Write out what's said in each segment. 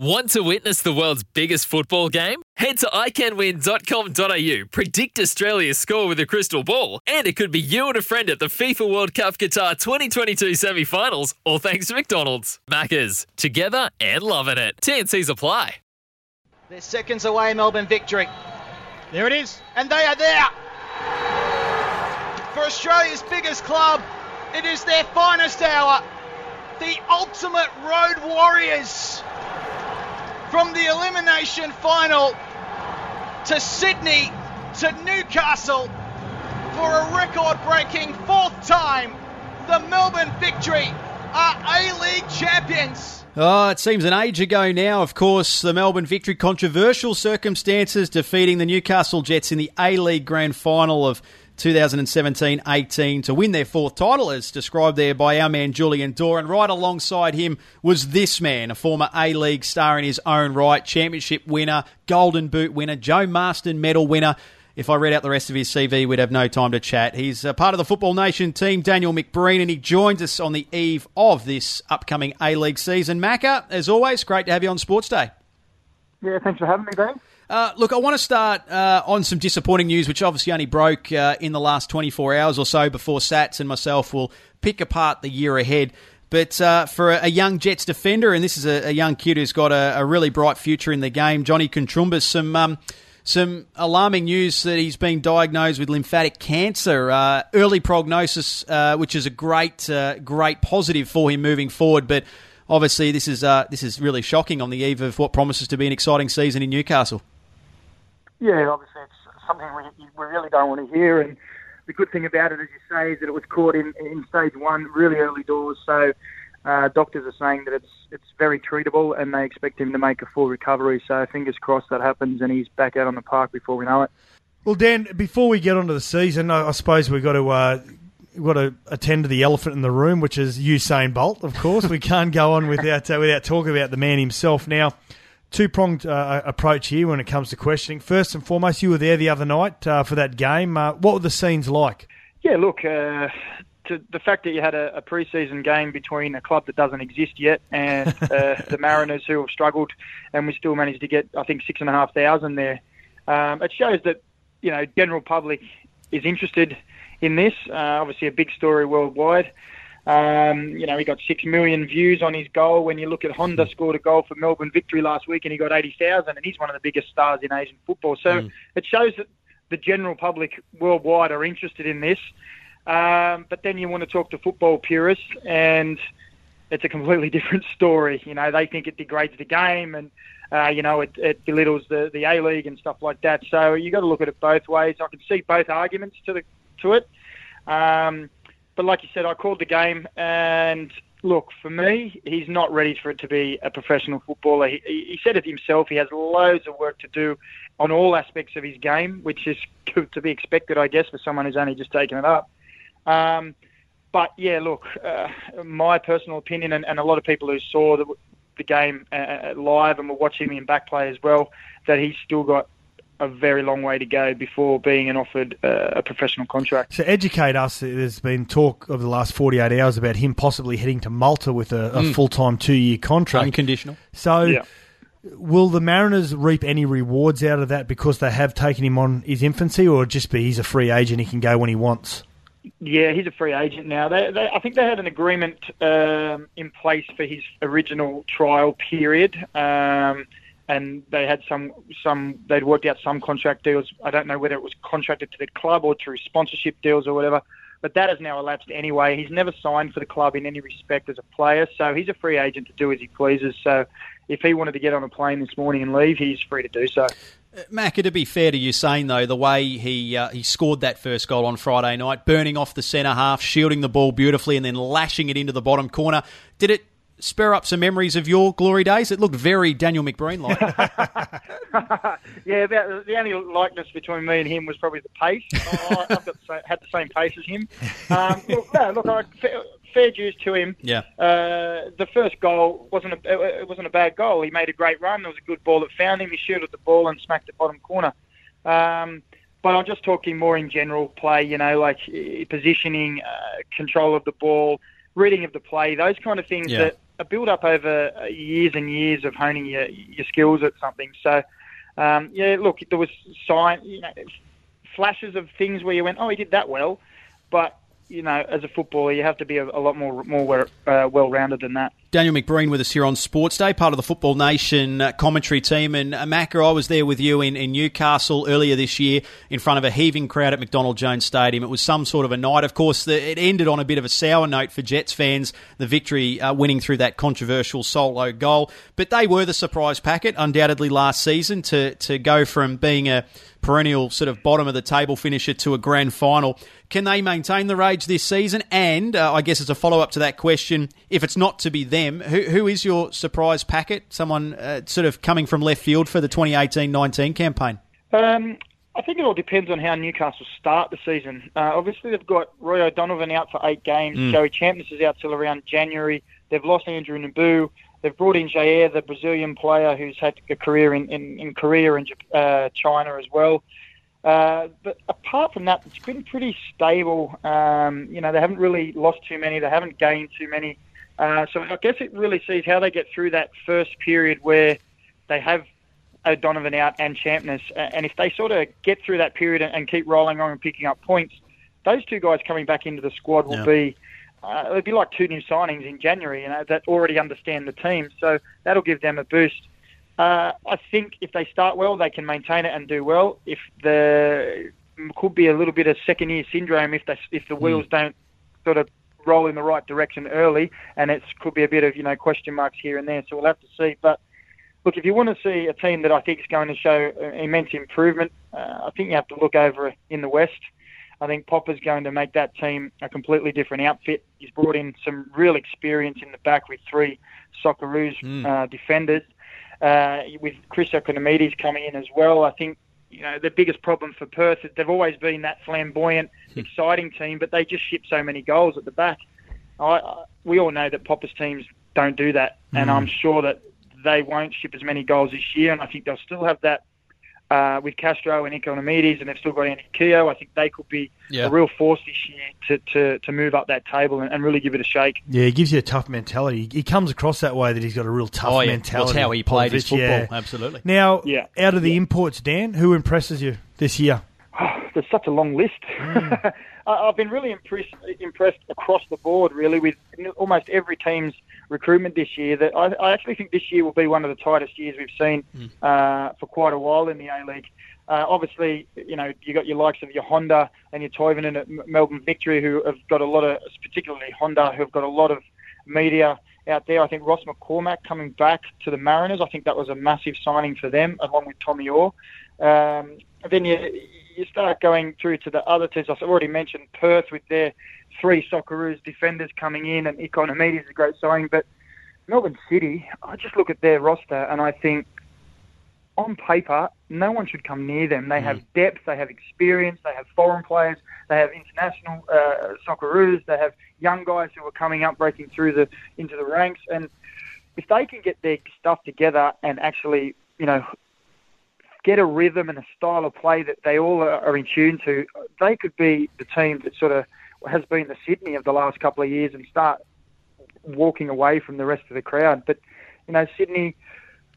Want to witness the world's biggest football game? Head to iCanWin.com.au, predict Australia's score with a crystal ball, and it could be you and a friend at the FIFA World Cup Qatar 2022 semi finals, all thanks to McDonald's. Maccas, together and loving it. TNC's apply. They're seconds away, Melbourne victory. There it is. And they are there. For Australia's biggest club, it is their finest hour. The ultimate road warriors from the elimination final to Sydney to Newcastle for a record breaking fourth time. The Melbourne Victory are A League champions. Oh, it seems an age ago now. Of course, the Melbourne Victory controversial circumstances defeating the Newcastle Jets in the A League Grand Final of 2017-18 to win their fourth title, as described there by our man Julian Dorr. And right alongside him was this man, a former A-League star in his own right, championship winner, Golden Boot winner, Joe Marston medal winner. If I read out the rest of his CV, we'd have no time to chat. He's a part of the Football Nation team, Daniel McBreen, and he joins us on the eve of this upcoming A-League season. Macca, as always, great to have you on Sports Day. Yeah, thanks for having me, Dave. Uh, look, I want to start uh, on some disappointing news, which obviously only broke uh, in the last 24 hours or so before Sats and myself will pick apart the year ahead. But uh, for a, young Jets defender, and this is a, a young kid who's got a, a, really bright future in the game, Johnny Koutroumbis, some um, some alarming news that he's been diagnosed with lymphatic cancer. Uh, early prognosis, uh, which is a great great positive for him moving forward, but obviously this is this is really shocking on the eve of what promises to be an exciting season in Newcastle. Yeah, obviously it's something we, we really don't want to hear. And the good thing about it, as you say, is that it was caught in, in stage one, really early doors. So uh, doctors are saying that it's it's very treatable, and they expect him to make a full recovery. So fingers crossed that happens, and he's back out on the park before we know it. Well, Dan, before we get on to the season, I, I suppose we've got to. Uh, We've got to attend to the elephant in the room, which is Usain Bolt. Of course, we can't go on without uh, without talking about the man himself. Now, two pronged uh, approach here when it comes to questioning. First and foremost, you were there the other night uh, for that game. Uh, what were the scenes like? Yeah, look, uh, to the fact that you had a, a pre-season game between a club that doesn't exist yet and uh, the Mariners who have struggled, and we still managed to get, I think, six and a half thousand there. Um, it shows that you know general public is interested in this. Uh, obviously, a big story worldwide. Um, you know, he got six million views on his goal. When you look at Honda scored a goal for Melbourne victory last week, and he got eighty thousand, and he's one of the biggest stars in Asian football. So mm. it shows that the general public worldwide are interested in this. Um, but then you want to talk to football purists, and it's a completely different story. You know, they think it degrades the game, and uh, you know, it, it belittles the the A League and stuff like that. So you got to look at it both ways. I can see both arguments to the to it. Um, but like you said, I called the game, and look, for me, he's not ready for it to be a professional footballer. He, he said it himself. He has loads of work to do on all aspects of his game, which is to be expected, I guess, for someone who's only just taken it up. Um, but yeah, look, uh, my personal opinion, and, and, a lot of people who saw the, the game uh, live and were watching me in back play as well, that he's still got a very long way to go before being offered uh, a professional contract. So educate us. There's been talk over the last 48 hours about him possibly heading to Malta with a, a mm. full-time two-year contract, unconditional. So. Yeah. Will the Mariners reap any rewards out of that because they have taken him on his infancy, or just be he's a free agent, he can go when he wants? Yeah, he's a free agent now. They, they, I think they had an agreement um, in place for his original trial period. Um, and they had some some they'd worked out some contract deals. I don't know whether it was contracted to the club or through sponsorship deals or whatever. But that has now elapsed anyway. He's never signed for the club in any respect as a player, so he's a free agent to do as he pleases. So if he wanted to get on a plane this morning and leave, he's free to do so. Uh, Mac, to be fair to Usain though, the way he uh, he scored that first goal on Friday night, burning off the centre half, shielding the ball beautifully, and then lashing it into the bottom corner, did it spur up some memories of your glory days? It looked very Daniel McBreen like. yeah, about, the only likeness between me and him was probably the pace. I, have got the, had the same pace as him. Um, look, no, look, I, fair, fair dues to him. Yeah. Uh, the first goal wasn't a, it wasn't a bad goal. He made a great run. It was a good ball that found him. He shooted at the ball and smacked the bottom corner. Um, but I'm just talking more in general play, you know, like positioning, uh, control of the ball, reading of the play, those kind of things yeah. that a build up over years and years of honing your your skills at something. So, um, yeah, look, there was sign, you know, flashes of things where you went, oh, he did that well, but you know, as a footballer, you have to be a, a lot more more uh, well rounded than that. Daniel McBreen with us here on Sports Day, part of the Football Nation uh, commentary team. And uh, Macca, I was there with you in, in Newcastle earlier this year in front of a heaving crowd at McDonald Jones Stadium. It was some sort of a night. Of course, the, it ended on a bit of a sour note for Jets fans, the victory uh, winning through that controversial solo goal. But they were the surprise packet, undoubtedly, last season to, to go from being a perennial sort of bottom of the table finisher to a grand final. Can they maintain the rage this season? And uh, I guess as a follow up to that question, if it's not to be them, who, who is your surprise packet? Someone uh, sort of coming from left field for the 2018 19 campaign? Um, I think it all depends on how Newcastle start the season. Uh, obviously, they've got Roy O'Donovan out for eight games. Mm. Joey Champness is out till around January. They've lost Andrew Nabbout. They've brought in Jair, the Brazilian player who's had a career in, in, in Korea and uh, China as well. Uh, but apart from that, it's been pretty stable. Um, you know, they haven't really lost too many. They haven't gained too many. Uh, so I guess it really sees how they get through that first period where they have O'Donovan out and Champness. And if they sort of get through that period and keep rolling on and picking up points, those two guys coming back into the squad will yeah. be uh, it'd be like two new signings in January, you know, that already understand the team. So that'll give them a boost. Uh, I think if they start well, they can maintain it and do well. If the could be a little bit of second year syndrome if they if the wheels mm. don't sort of roll in the right direction early, and it could be a bit of you know question marks here and there. So we'll have to see. But look, if you want to see a team that I think is going to show immense improvement, uh, I think you have to look over in the West. I think Popa's going to make that team a completely different outfit. He's brought in some real experience in the back with three Socceroos mm. uh, defenders. Uh, with Chris Ikonomidis coming in as well, I think you know the biggest problem for Perth is they've always been that flamboyant, hmm. exciting team, but they just ship so many goals at the back. I, I, we all know that Popa's teams don't do that, mm. and hmm. I'm sure that they won't ship as many goals this year, and I think they'll still have that uh, with Castro and Ikonomidis, and they've still got Andy Keogh. I think they could be yeah. a real force this year to, to, to move up that table and, and, really give it a shake. Yeah, he gives you a tough mentality. He comes across that way that he's got a real tough oh, yeah. mentality. That's how he played his football, yeah. absolutely. Now, yeah. out of the imports, Dan, who impresses you this year? There's such a long list. Mm. I've been really impressed, impressed across the board, really, with almost every team's recruitment this year. That I, I actually think this year will be one of the tightest years we've seen mm. uh, for quite a while in the A League. Uh, obviously, you know you got your likes of your Honda and your Toivonen at Melbourne Victory, who have got a lot of, particularly Honda, who have got a lot of media out there. I think Ross McCormack coming back to the Mariners, I think that was a massive signing for them, along with Tommy Oar. Um, then you you start going through to the other teams. I've already mentioned Perth with their three Socceroos defenders coming in, and Ikonomidis is a great signing. But Melbourne City, I just look at their roster and I think, on paper, no one should come near them. They mm. have depth, they have experience, they have foreign players, they have international uh, Socceroos, they have young guys who are coming up, breaking through the into the ranks, and if they can get their stuff together and actually, you know, get a rhythm and a style of play that they all are in tune to, they could be the team that sort of has been the Sydney of the last couple of years and start walking away from the rest of the crowd. But you know, Sydney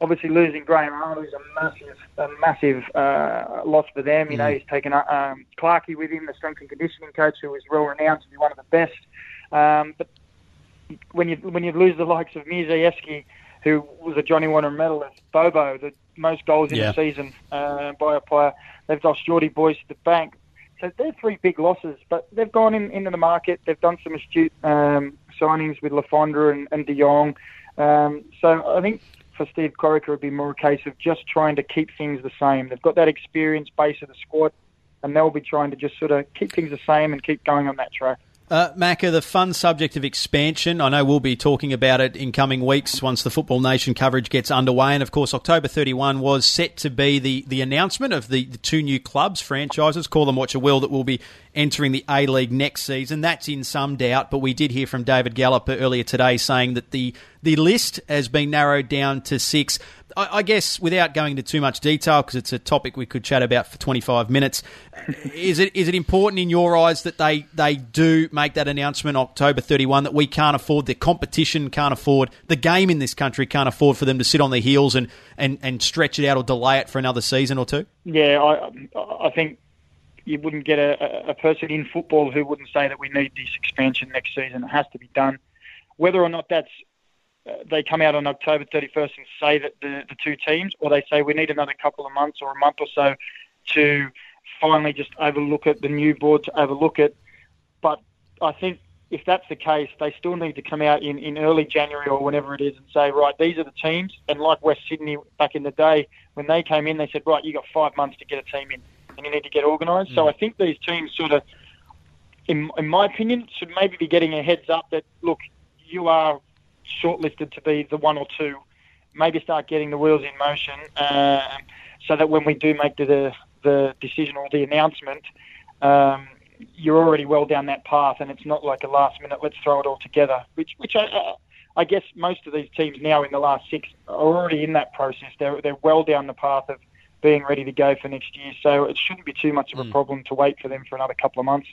obviously losing Graham Arnold is a massive, a massive uh, loss for them. You know, mm. he's taken um, Clarkey with him, the strength and conditioning coach, who is well renowned to be one of the best. Um, but when you when you lose the likes of Mierzejewski, who was a Johnny Warren medalist, Bobo, the most goals in yeah. the season uh, by a player, they've lost Jordy Buijs to the bank. So they're three big losses, but they've gone in, into the market. They've done some astute um, signings with Le Fondre and, and De Jong. Um, so I think for Steve Corica, it would be more a case of just trying to keep things the same. They've got that experience base of the squad, and they'll be trying to just sort of keep things the same and keep going on that track. Uh, Macca, the fun subject of expansion. I know we'll be talking about it in coming weeks once the Football Nation coverage gets underway. And of course, October 31 was set to be the, the announcement of the, the two new clubs, franchises, call them what you will, that will be entering the A League next season. That's in some doubt, but we did hear from David Gallop earlier today saying that the, the list has been narrowed down to six. I, I guess without going into too much detail, because it's a topic we could chat about for 25 minutes, is it is it important in your eyes that they, they do make that announcement October 31 that we can't afford, the competition can't afford, the game in this country can't afford for them to sit on their heels and, and, and stretch it out or delay it for another season or two? Yeah, I, I think you wouldn't get a, a person in football who wouldn't say that we need this expansion next season. It has to be done. Whether or not that's they come out on October 31st and say that the, the two teams, or they say we need another couple of months or a month or so to finally just overlook it, the new board to overlook it. But I think if that's the case, they still need to come out in, in early January or whenever it is and say, right, these are the teams. And like West Sydney back in the day, when they came in, they said, right, you've got five months to get a team in and you need to get organised. Mm. So I think these teams sort of, in, in my opinion, should maybe be getting a heads up that, look, you are shortlisted to be the one or two, maybe start getting the wheels in motion uh, so that when we do make the, the decision or the announcement, um, you're already well down that path and it's not like a last minute, let's throw it all together, which, which I, I guess most of these teams now in the last six are already in that process. They're, they're well down the path of being ready to go for next year. So it shouldn't be too much of a mm. problem to wait for them for another couple of months.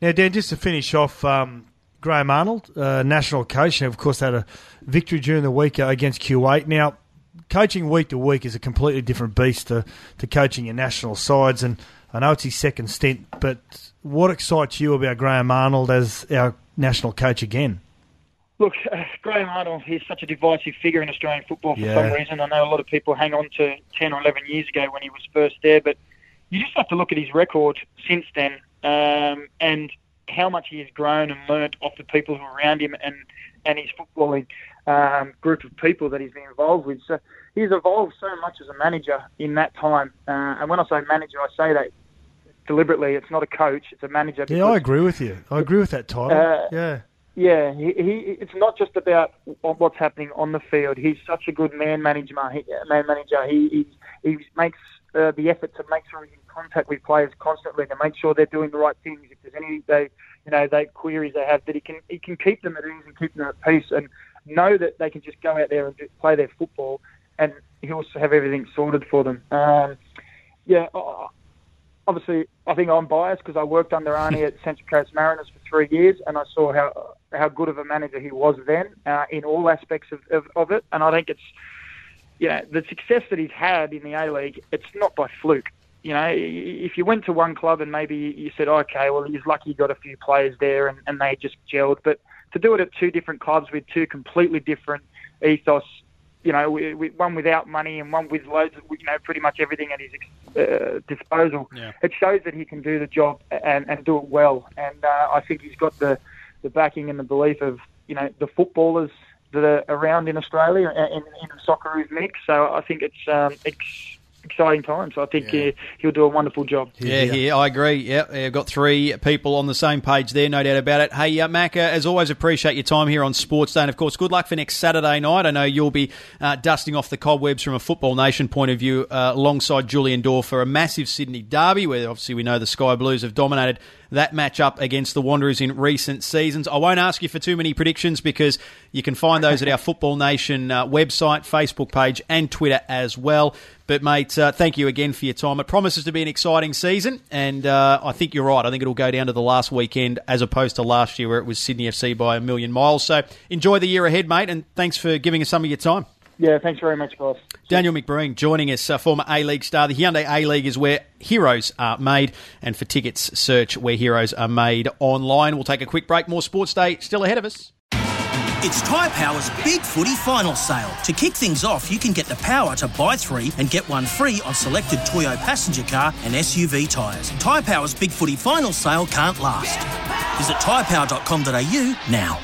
Now, Dan, just to finish off, um, Graham Arnold, uh, national coach, and of course had a victory during the week against Kuwait. Now, coaching week to week is a completely different beast to, to coaching your national sides, and I know it's his second stint, but what excites you about Graham Arnold as our national coach again? Look, uh, Graham Arnold is such a divisive figure in Australian football for yeah. some reason. I know a lot of people hang on to 10 or 11 years ago when he was first there, but you just have to look at his record since then um, and how much he has grown and learnt off the people who are around him and, and his footballing um, group of people that he's been involved with. So he's evolved so much as a manager in that time. Uh, and when I say manager, I say that deliberately. It's not a coach; it's a manager. Yeah, I agree with you. I agree with that title. Uh, yeah, yeah, he, he, it's not just about what's happening on the field. He's such a good man manager. He, man manager. He he, he makes uh, the effort to make sure in contact with players constantly to make sure they're doing the right things. If there's any they you know they queries they have, that he can he can keep them at ease and keep them at peace, and know that they can just go out there and play their football, and he'll have everything sorted for them. Um, yeah, obviously, I think I'm biased because I worked under Arnie at Central Coast Mariners for three years, and I saw how how good of a manager he was then uh, in all aspects of, of, of it. And I think it's, you know, the success that he's had in the A League, it's not by fluke. You know, if you went to one club and maybe you said, okay, well, he's lucky he got a few players there and, and they just gelled. But to do it at two different clubs with two completely different ethos, you know, one without money and one with loads of, you know, pretty much everything at his uh, disposal. Yeah. It shows that he can do the job and, and do it well. And uh, I think he's got the, the backing and the belief of, you know, the footballers that are around in Australia and in, in the Socceroos mix. So I think it's um, it's exciting times. I think yeah. he'll do a wonderful job. Yeah, yeah, yeah I agree. Yeah, I've got three people on the same page there, no doubt about it. Hey, uh, Macca, as always, appreciate your time here on Sports Day. And of course, good luck for next Saturday night. I know you'll be uh, dusting off the cobwebs from a Football Nation point of view uh, alongside Julian Dorr for a massive Sydney derby, where obviously we know the Sky Blues have dominated that matchup against the Wanderers in recent seasons. I won't ask you for too many predictions because you can find those at our Football Nation uh, website, Facebook page, and Twitter as well. But, mate, uh, thank you again for your time. It promises to be an exciting season, and uh, I think you're right. I think it'll go down to the last weekend as opposed to last year where it was Sydney FC by a million miles. So enjoy the year ahead, mate, and thanks for giving us some of your time. Yeah, thanks very much, guys. Daniel McBreen joining us, uh, former A League star. The Hyundai A League is where heroes are made, and for tickets, search where heroes are made online. We'll take a quick break. More Sports Day still ahead of us. It's Tyre Power's Big Footy Final Sale. To kick things off, you can get the power to buy three and get one free on selected Toyo passenger car and SUV tyres. Tyre Power's Big Footy Final Sale can't last. Visit tyrepower.com.au now.